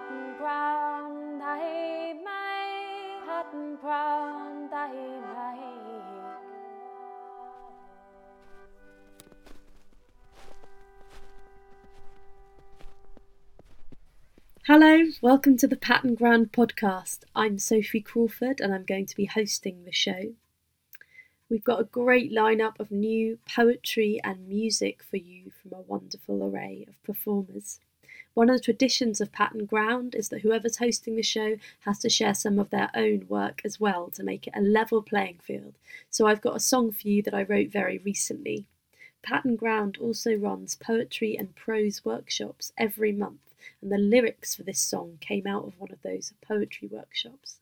pattern ground I make, pattern ground I make. Hello, welcome to the Pattern Ground podcast. I'm Sophie Crawford and I'm going to be hosting the show. We've got a great lineup of new poetry and music for you from a wonderful array of performers. One of the traditions of Pattern Ground is that whoever's hosting the show has to share some of their own work as well to make it a level playing field. So I've got a song for you that I wrote very recently. Pattern Ground also runs poetry and prose workshops every month, and the lyrics for this song came out of one of those poetry workshops.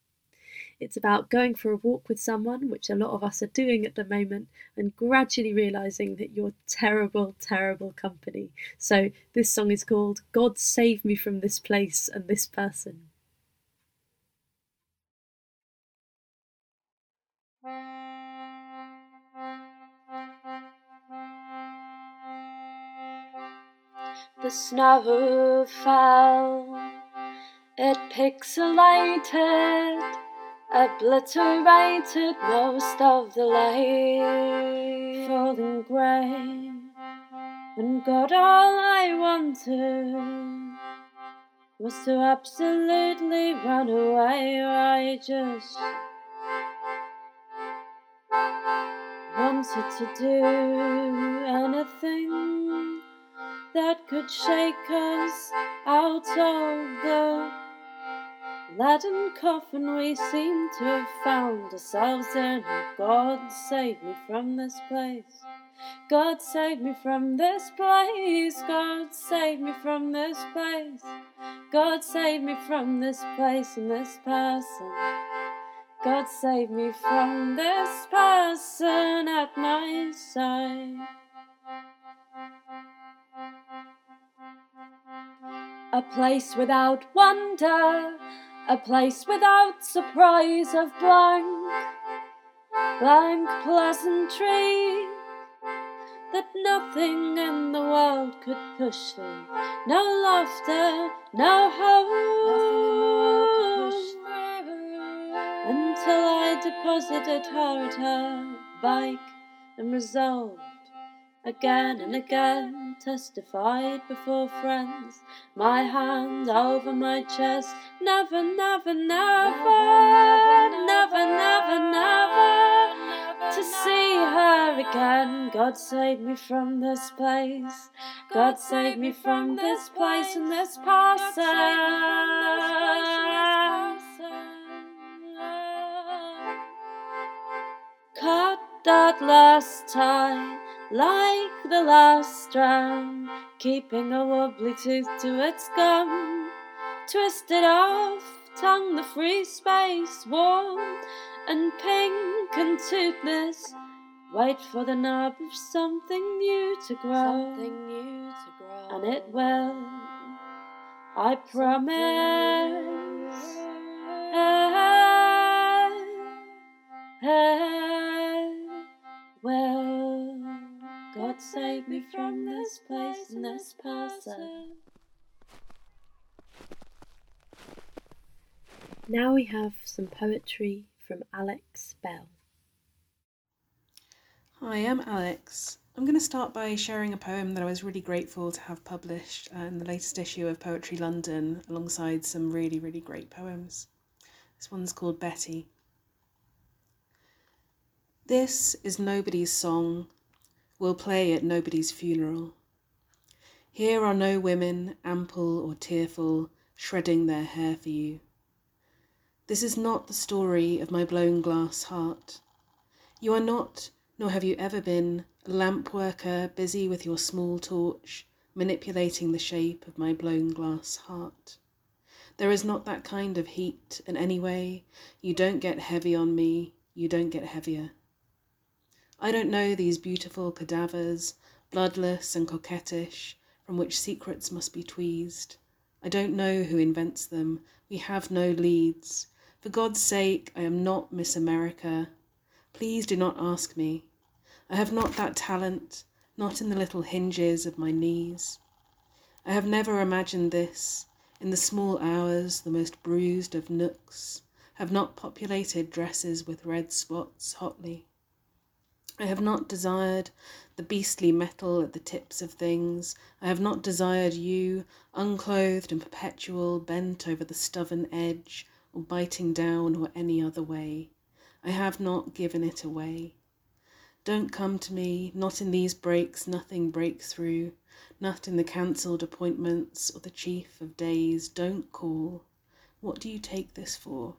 It's about going for a walk with someone, which a lot of us are doing at the moment, and gradually realizing that you're terrible, terrible company. So, this song is called God Save Me from This Place and This Person. The snow fell, it pixelated, obliterated most of the light, falling grey. And God, all I wanted was to absolutely run away. I just wanted to do anything that could shake us out of the leaden coffin we seem to have found ourselves in. God save me from this place. God save me from this place. God save me from this place. God save me from this place and this person. God save me from this person at my side. A place without wonder, a place without surprise of blank, blank pleasantry that nothing in the world could push through. No laughter, no hope. Until I deposited her at her bike and resolved again and again testified before friends, my hand over my chest, never, never, never, never, never, never, to see her again. God save me from this place, God save me from this place and this person. Cut that last tie like the last strand, keeping a wobbly tooth to its gum. Twisted off, tongue the free space, warm and pink and toothless. Wait for the knob of something new to grow. Something new to grow. And it will, I promise. Well, God save me from this place and this person. Now we have some poetry from Alex Bell. Hi, I'm Alex. I'm going to start by sharing a poem that I was really grateful to have published uh, in the latest issue of Poetry London alongside some really, really great poems. This one's called Betty. This is nobody's song. We'll play at nobody's funeral. Here are no women, ample or tearful, shredding their hair for you. This is not the story of my blown glass heart. You are not, nor have you ever been, a lamp worker busy with your small torch, manipulating the shape of my blown glass heart. There is not that kind of heat, and anyway, you don't get heavy on me, you don't get heavier. I don't know these beautiful cadavers, bloodless and coquettish, from which secrets must be tweezed. I don't know who invents them. We have no leads. For God's sake, I am not Miss America. Please do not ask me. I have not that talent, not in the little hinges of my knees. I have never imagined this. in the small hours, the most bruised of nooks, have not populated dresses with red spots hotly. I have not desired the beastly metal at the tips of things. I have not desired you, unclothed and perpetual, bent over the stubborn edge, or biting down, or any other way. I have not given it away. Don't come to me, not in these breaks, nothing breaks through, not in the cancelled appointments or the chief of days. Don't call. What do you take this for?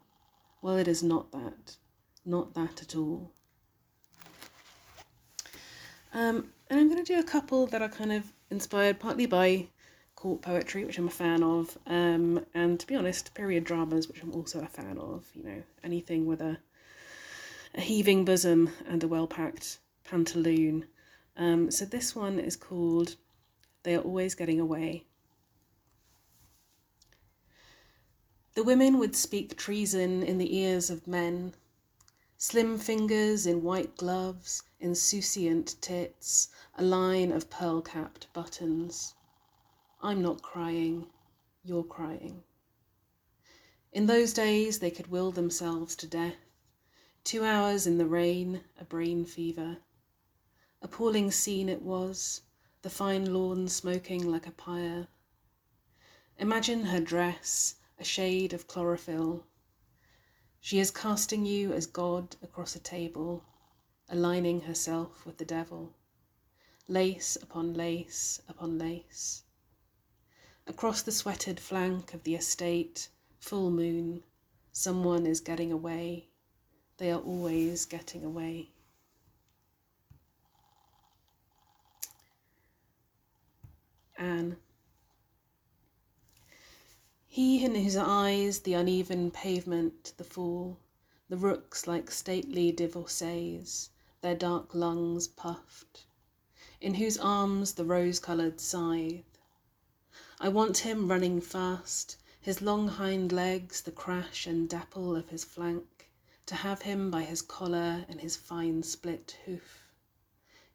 Well, it is not that, not that at all. Um, and I'm going to do a couple that are kind of inspired partly by court poetry, which I'm a fan of, um, and to be honest, period dramas, which I'm also a fan of. You know, anything with a a heaving bosom and a well packed pantaloon. Um, so this one is called They Are Always Getting Away. The women would speak treason in the ears of men, slim fingers in white gloves, insouciant tits, a line of pearl capped buttons. I'm not crying, you're crying. In those days, they could will themselves to death. Two hours in the rain, a brain fever. Appalling scene it was, the fine lawn smoking like a pyre. Imagine her dress, a shade of chlorophyll. She is casting you as God across a table, aligning herself with the devil. Lace upon lace upon lace. Across the sweated flank of the estate, full moon, someone is getting away. They are always getting away. Anne. He in whose eyes the uneven pavement, the fall, the rooks like stately divorcees, their dark lungs puffed, in whose arms the rose coloured scythe. I want him running fast, his long hind legs the crash and dapple of his flank, to have him by his collar and his fine split hoof,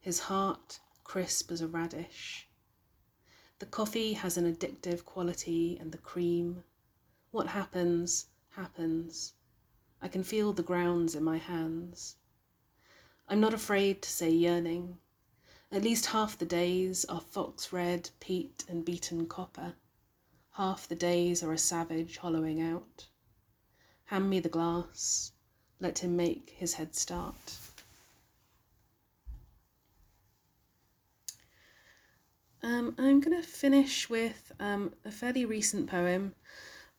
his heart crisp as a radish. The coffee has an addictive quality and the cream. What happens, happens. I can feel the grounds in my hands. I'm not afraid to say yearning. At least half the days are fox red, peat, and beaten copper. Half the days are a savage hollowing out. Hand me the glass. Let him make his head start. Um, I'm going to finish with um, a fairly recent poem.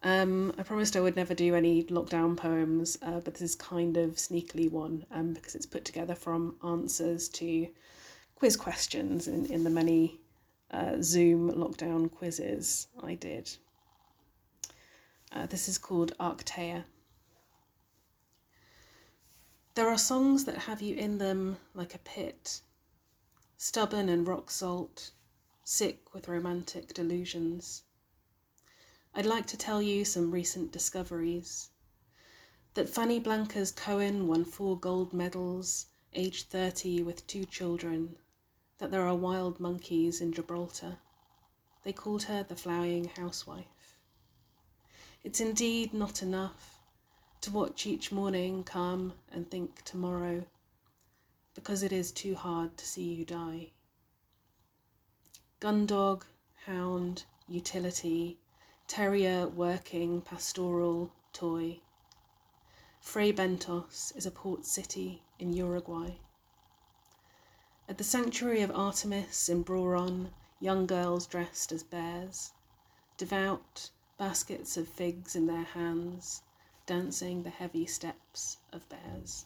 Um, I promised I would never do any lockdown poems, uh, but this is kind of sneakily one um, because it's put together from answers to quiz questions in, in the many uh, Zoom lockdown quizzes I did. Uh, this is called Arkteia. There are songs that have you in them like a pit, stubborn and rock salt, sick with romantic delusions. I'd like to tell you some recent discoveries. That Fanny Blankers Koen won four gold medals, aged 30 with two children. That there are wild monkeys in Gibraltar. They called her the flying housewife. It's indeed not enough to watch each morning come and think tomorrow, because it is too hard to see you die. Gundog, hound, utility, terrier working, pastoral, toy. Fray Bentos is a port city in Uruguay. At the sanctuary of Artemis in Brauron, young girls dressed as bears, devout, baskets of figs in their hands, dancing the heavy steps of bears.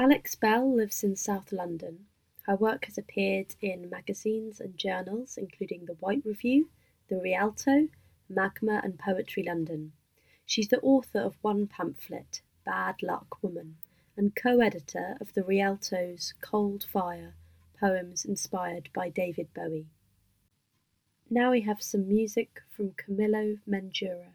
Alex Bell lives in South London. Her work has appeared in magazines and journals, including The White Review, The Rialto, Magma, and Poetry London. She's the author of one pamphlet, Bad Luck Woman, and co editor of The Rialto's Cold Fire Poems Inspired by David Bowie. Now we have some music from Camilo Menjura.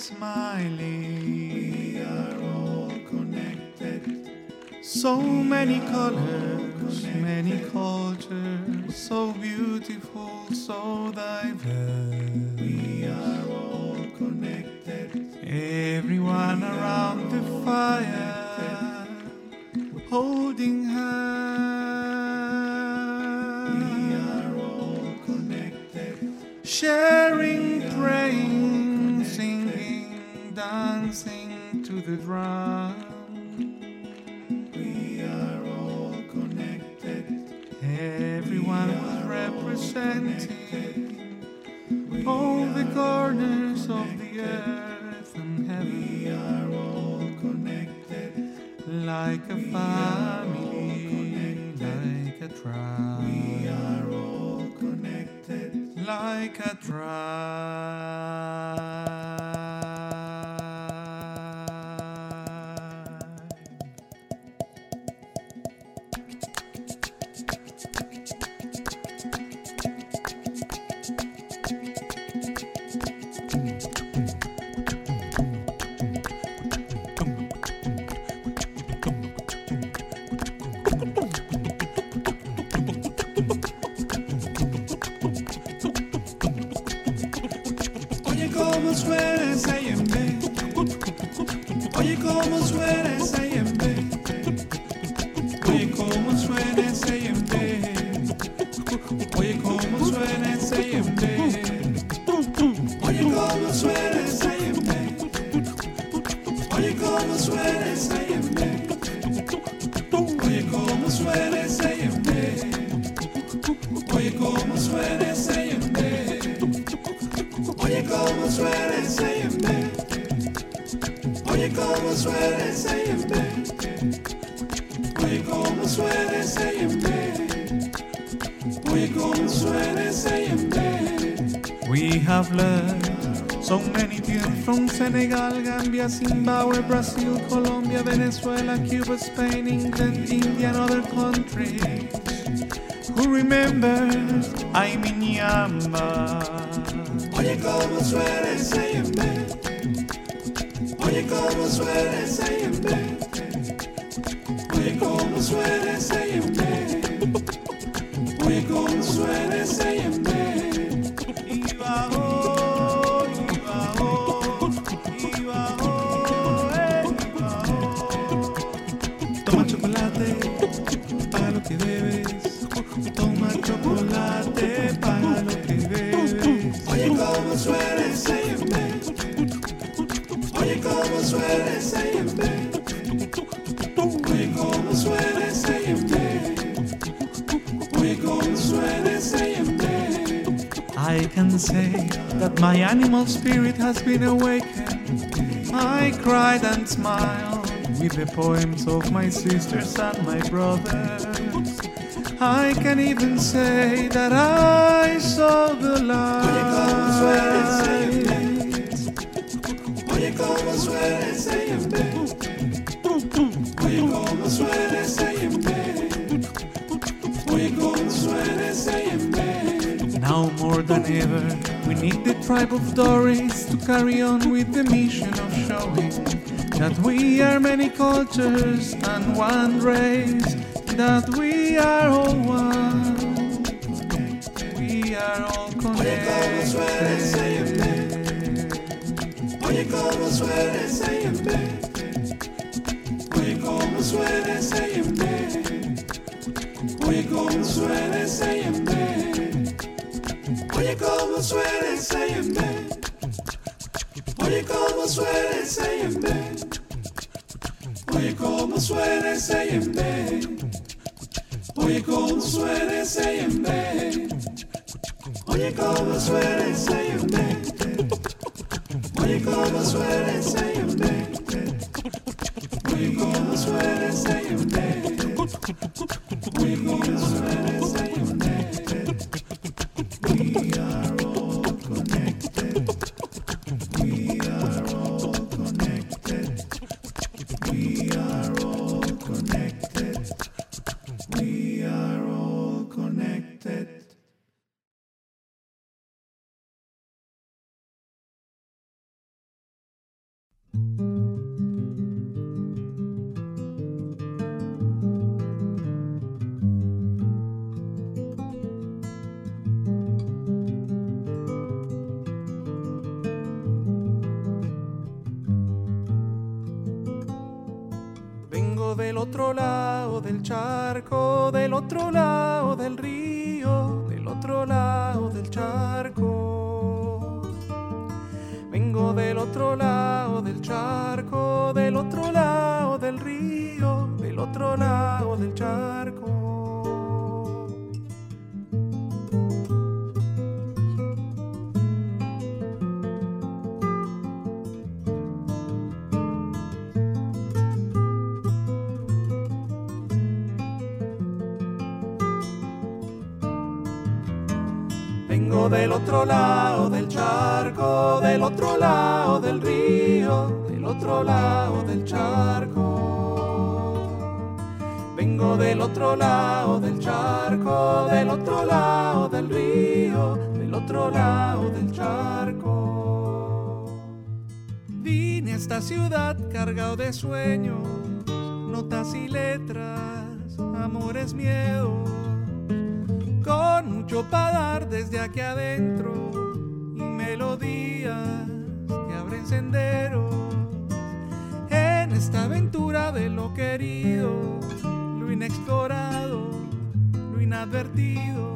Smiling. We are all connected. So many colors, many cultures, so beautiful, so diverse. We are all connected. Everyone around the fire, Like a tribe. Brazil, Colombia, Venezuela, Cuba, Spain, England, India, and other countries. Who remembers I'm in Yamba? Oye cómo suena ese yembe. Oye cómo suena ese yembe. Oye cómo suena ese yembe. Oye cómo suena ese yembe. Can say that my animal spirit has been awakened. I cried and smiled with the poems of my sisters and my brothers. I can even say that I saw the light. Than we need the tribe of Doris to carry on with the mission of showing that we are many cultures and one race, that we are all one. We are all connected. Suena ese yembe. Oye, cómo suena ese yembe. Oye, cómo suena yembe. Oye, cómo suena yembe. Oye, cómo suena yembe. Oye, cómo suena yembe. Oye, cómo suena yembe. Oye, cómo suena yembe. Oye, cómo suena yembe. Oye, cómo suena ese otro lado del charco, del otro lado del río, del otro lado del charco. Vengo del otro lado del charco, del otro lado del río, del otro lado del charco. Otro lado del charco, del otro lado del río, del otro lado del charco. Vengo del otro lado del charco, del otro lado del río, del otro lado del charco. Vine a esta ciudad cargado de sueños, notas y letras, amores, miedos con mucho para dar desde aquí adentro y melodías que abren senderos en esta aventura de lo querido, lo inexplorado, lo inadvertido.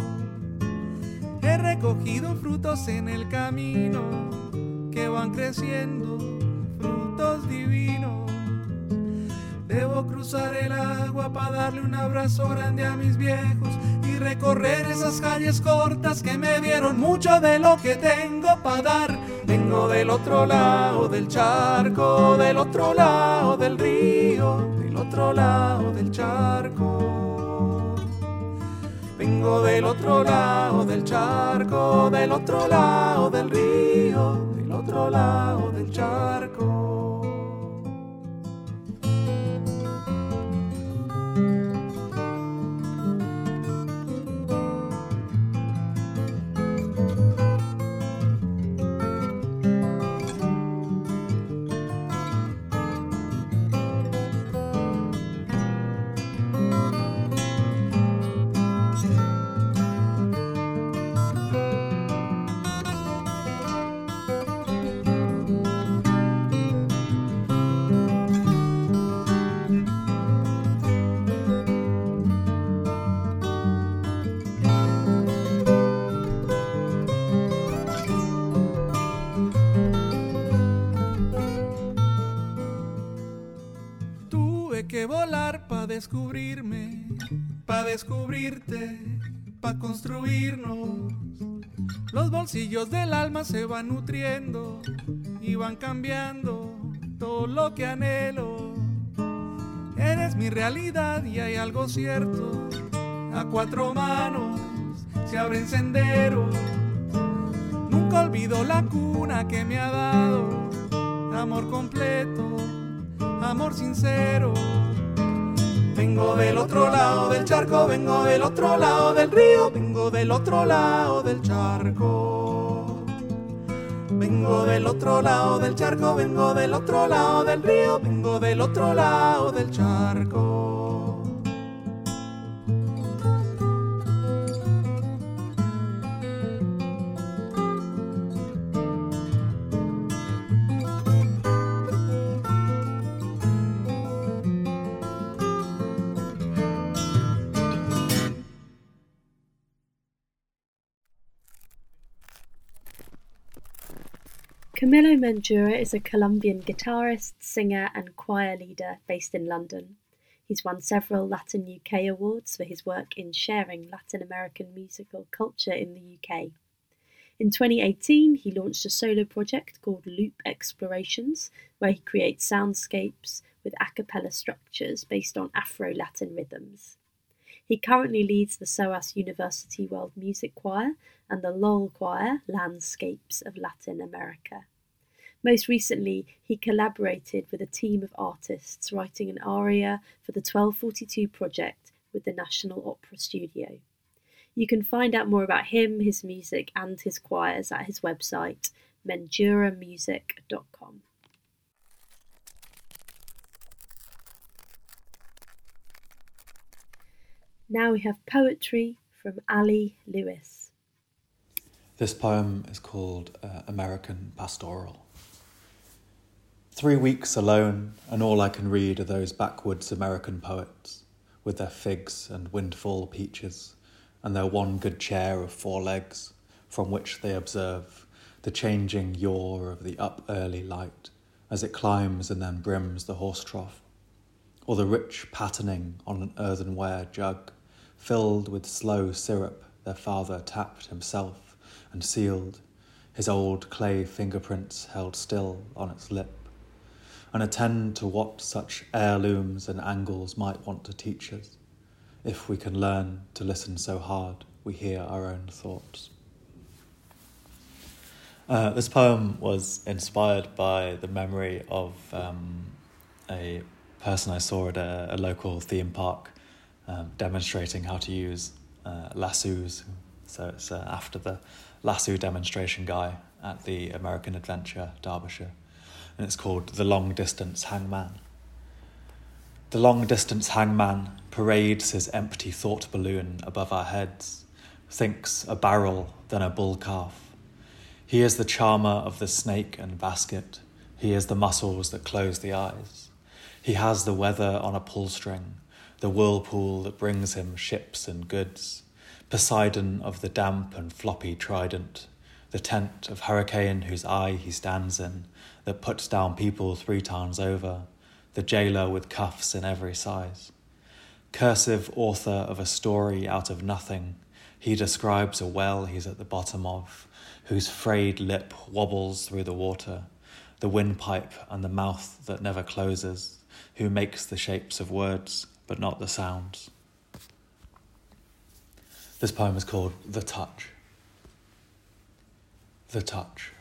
He recogido frutos en el camino que van creciendo, frutos divinos. Debo cruzar el agua para darle un abrazo grande a mis viejos recorrer esas calles cortas que me dieron mucho de lo que tengo para dar. Vengo del otro lado del charco, del otro lado del río, del otro lado del charco. Vengo del otro lado del charco, del otro lado del río, del otro lado del charco. Descubrirme, para descubrirte, para construirnos. Los bolsillos del alma se van nutriendo y van cambiando todo lo que anhelo. Eres mi realidad y hay algo cierto. A cuatro manos se abren senderos. Nunca olvido la cuna que me ha dado amor completo amor sincero. Vengo del otro lado del charco, vengo del otro lado del río, vengo del otro lado del charco. Vengo del otro lado del charco, vengo del otro lado del río, vengo del otro lado del charco. Camilo Menjura is a Colombian guitarist, singer, and choir leader based in London. He's won several Latin UK awards for his work in sharing Latin American musical culture in the UK. In 2018, he launched a solo project called Loop Explorations, where he creates soundscapes with a cappella structures based on Afro Latin rhythms. He currently leads the SOAS University World Music Choir and the LOL Choir Landscapes of Latin America. Most recently, he collaborated with a team of artists writing an aria for the 1242 project with the National Opera Studio. You can find out more about him, his music, and his choirs at his website, menjuramusic.com. Now we have poetry from Ali Lewis. This poem is called uh, American Pastoral. Three weeks alone, and all I can read are those backwoods American poets, with their figs and windfall peaches, and their one good chair of four legs, from which they observe the changing yaw of the up early light as it climbs and then brims the horse trough, or the rich patterning on an earthenware jug filled with slow syrup their father tapped himself and sealed, his old clay fingerprints held still on its lip, and attend to what such heirlooms and angles might want to teach us, if we can learn to listen so hard we hear our own thoughts. Uh, this poem was inspired by the memory of um, a person I saw at a, a local theme park um, demonstrating how to use uh, lassos. So it's uh, after the lasso demonstration guy at the American Adventure, Derbyshire. And it's called The Long Distance Hangman. The long distance hangman parades his empty thought balloon above our heads, thinks a barrel, then a bull calf. He is the charmer of the snake and basket. He is the muscles that close the eyes. He has the weather on a pull string, the whirlpool that brings him ships and goods, Poseidon of the damp and floppy trident, the tent of hurricane whose eye he stands in, that puts down people three times over, the jailer with cuffs in every size. Cursive author of a story out of nothing, he describes a well he's at the bottom of, whose frayed lip wobbles through the water, the windpipe and the mouth that never closes, who makes the shapes of words but not the sounds. This poem is called The Touch. The Touch.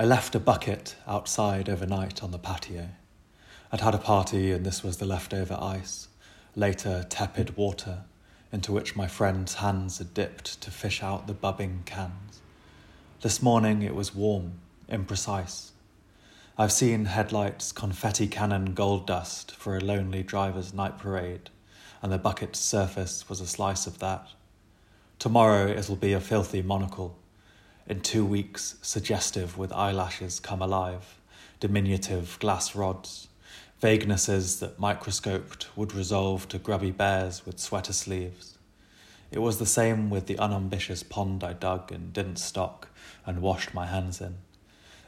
I left a bucket outside overnight on the patio. I'd had a party and this was the leftover ice, later tepid water, into which my friend's hands had dipped to fish out the bubbing cans. This morning it was warm, imprecise, I've seen headlights, confetti cannon, gold dust for a lonely driver's night parade, and the bucket's surface was a slice of that. Tomorrow it'll be a filthy monocle. In two weeks, suggestive with eyelashes come alive, diminutive glass rods, vaguenesses that microscoped would resolve to grubby bears with sweater sleeves. It was the same with the unambitious pond I dug and didn't stock and washed my hands in.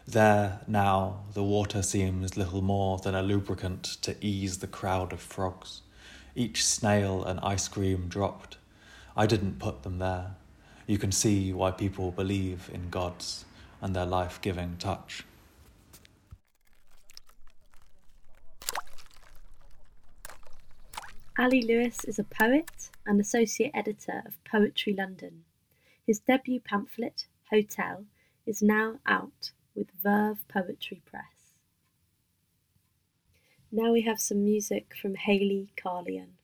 There, now, the water seems little more than a lubricant to ease the crowd of frogs. Each snail and ice cream dropped. I didn't put them there. You can see why people believe in gods and their life giving touch. Ali Lewis is a poet and associate editor of Poetry London. His debut pamphlet, Hotel, is now out with Verve Poetry Press. Now we have some music from Hayley Carlion.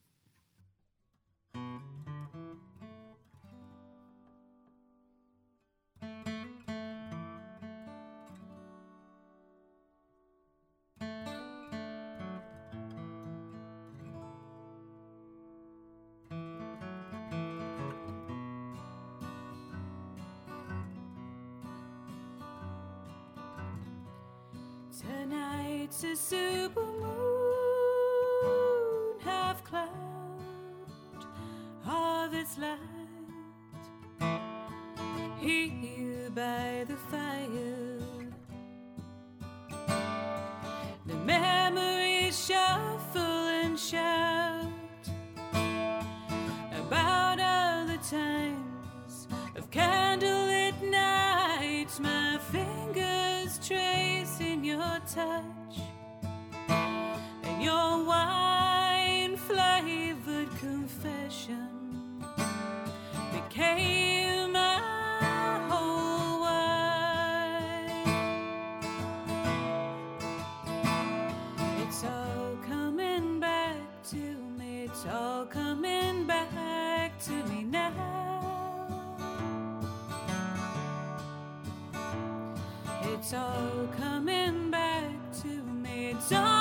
It's all coming back to me. It's all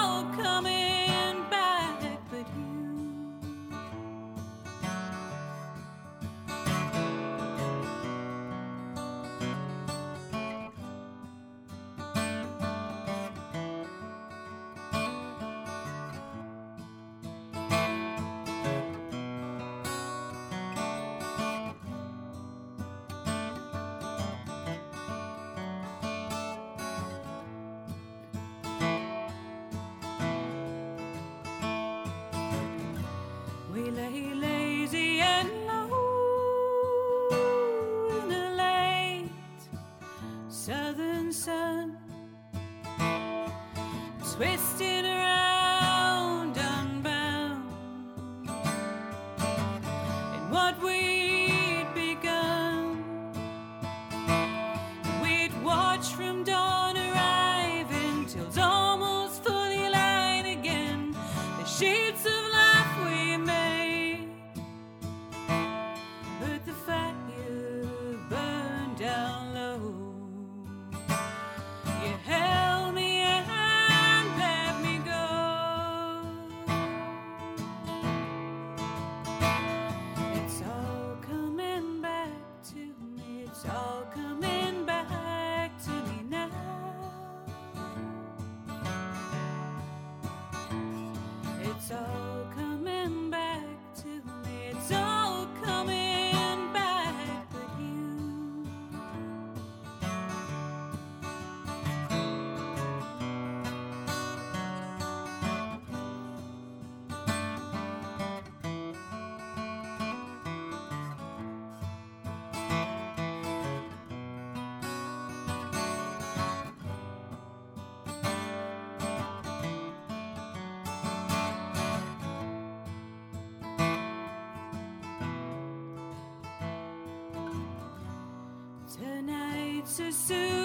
so soon.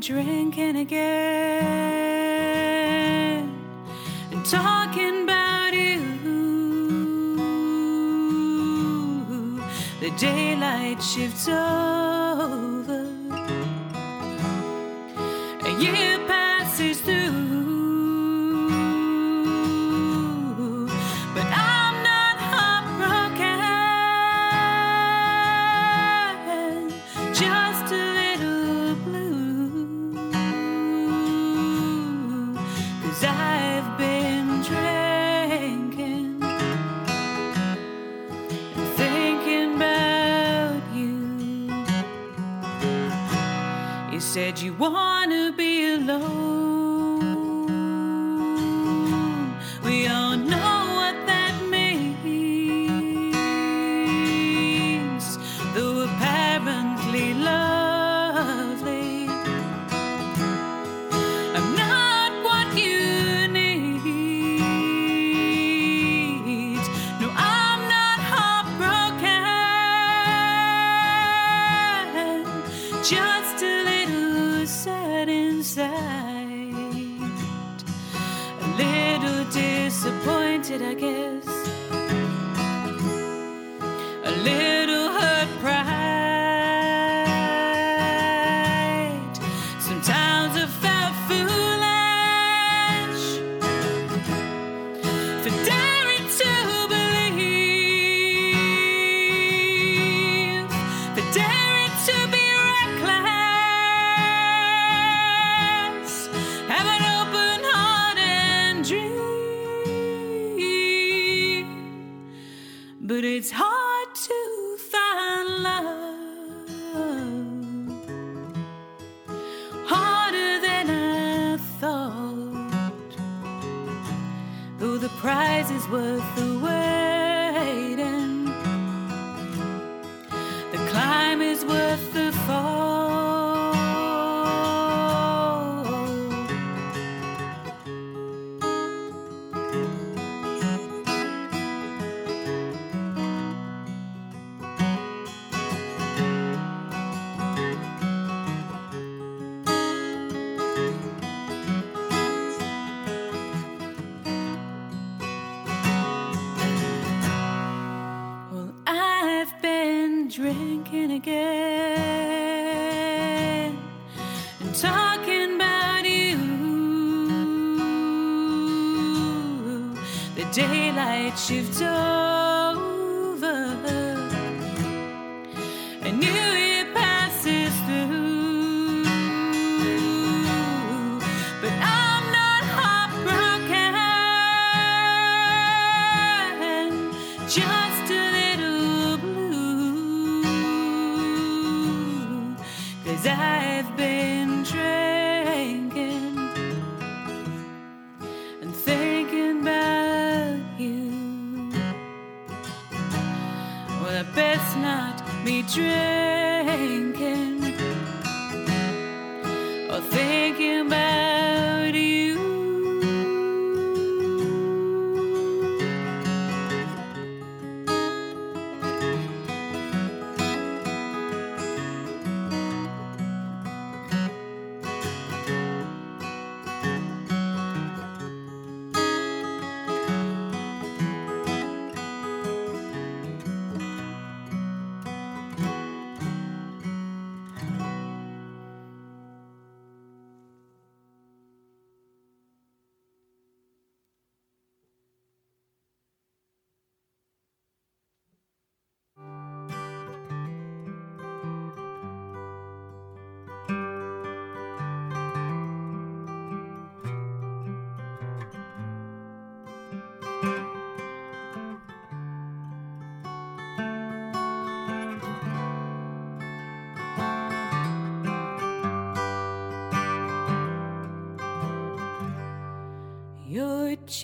drinking again and talking about you. The daylight shifts over. I guess. A little drinking again and talking about you. The daylight shift over,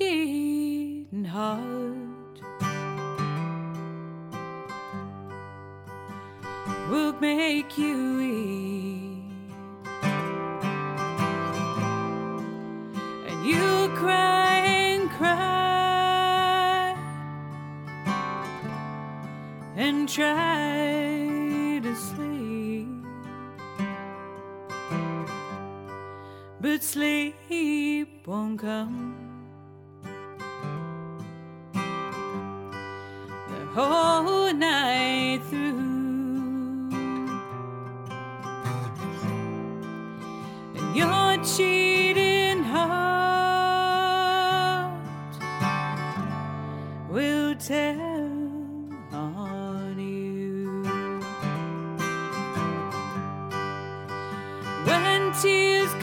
Cheating heart will make you weep, and you cry and cry and try to sleep. but sleep won't come. Tears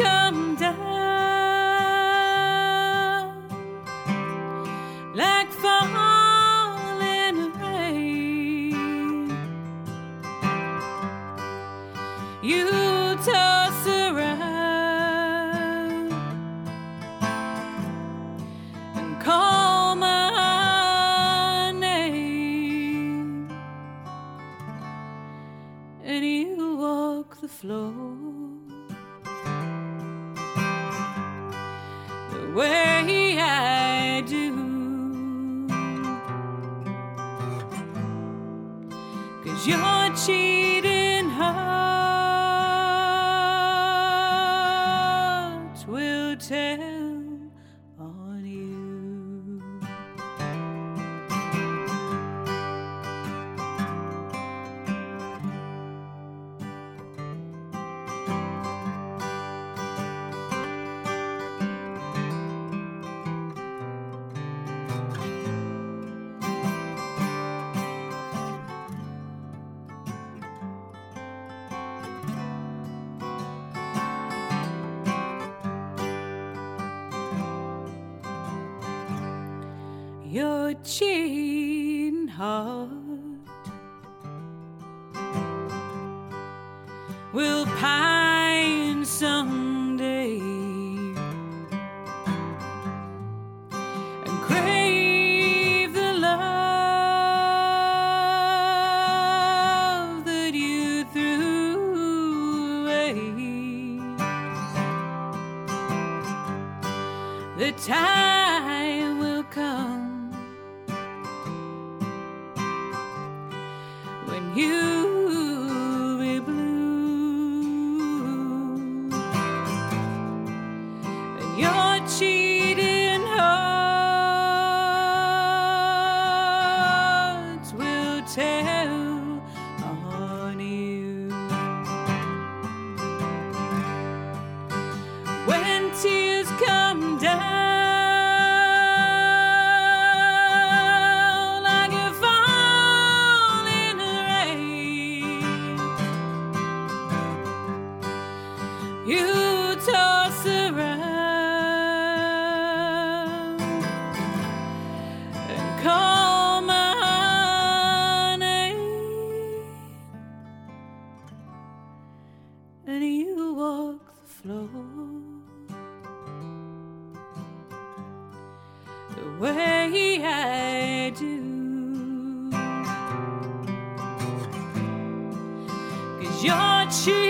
aching heart will pine someday. and crave the love that you threw away. The time the way I do. Cause you're cheating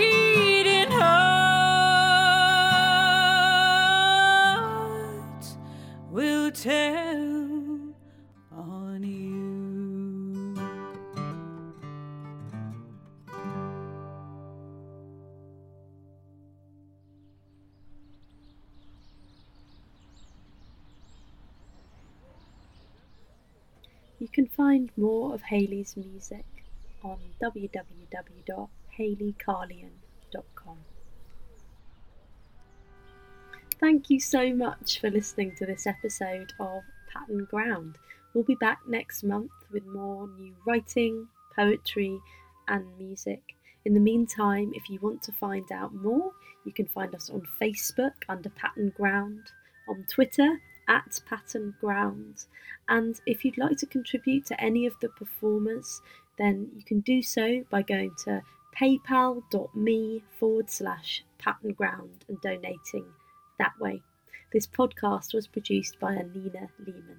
find more of Haley's music on www.haleycarlian.com. Thank you so much for listening to this episode of Pattern Ground. We'll be back next month with more new writing, poetry, and music. In the meantime, if you want to find out more, you can find us on Facebook under Pattern Ground, on Twitter at Pattern Ground, and if you'd like to contribute to any of the performers, then you can do so by going to paypal.me forward slash pattern ground and donating that way. This podcast was produced by Alina Lehman.